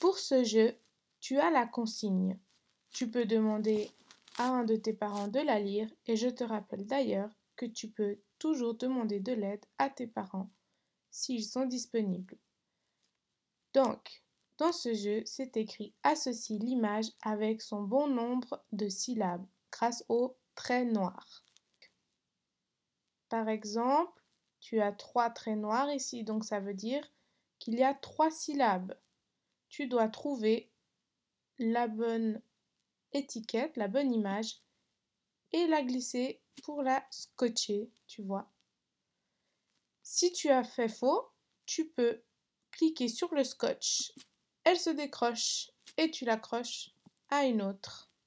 Pour ce jeu, tu as la consigne. Tu peux demander à un de tes parents de la lire et je te rappelle d'ailleurs que tu peux toujours demander de l'aide à tes parents s'ils sont disponibles. Donc, dans ce jeu, c'est écrit associe l'image avec son bon nombre de syllabes grâce au trait noir. Par exemple, tu as trois traits noirs ici, donc ça veut dire qu'il y a trois syllabes. Tu dois trouver la bonne étiquette, la bonne image, et la glisser pour la scotcher, tu vois. Si tu as fait faux, tu peux cliquer sur le scotch, elle se décroche et tu l'accroches à une autre.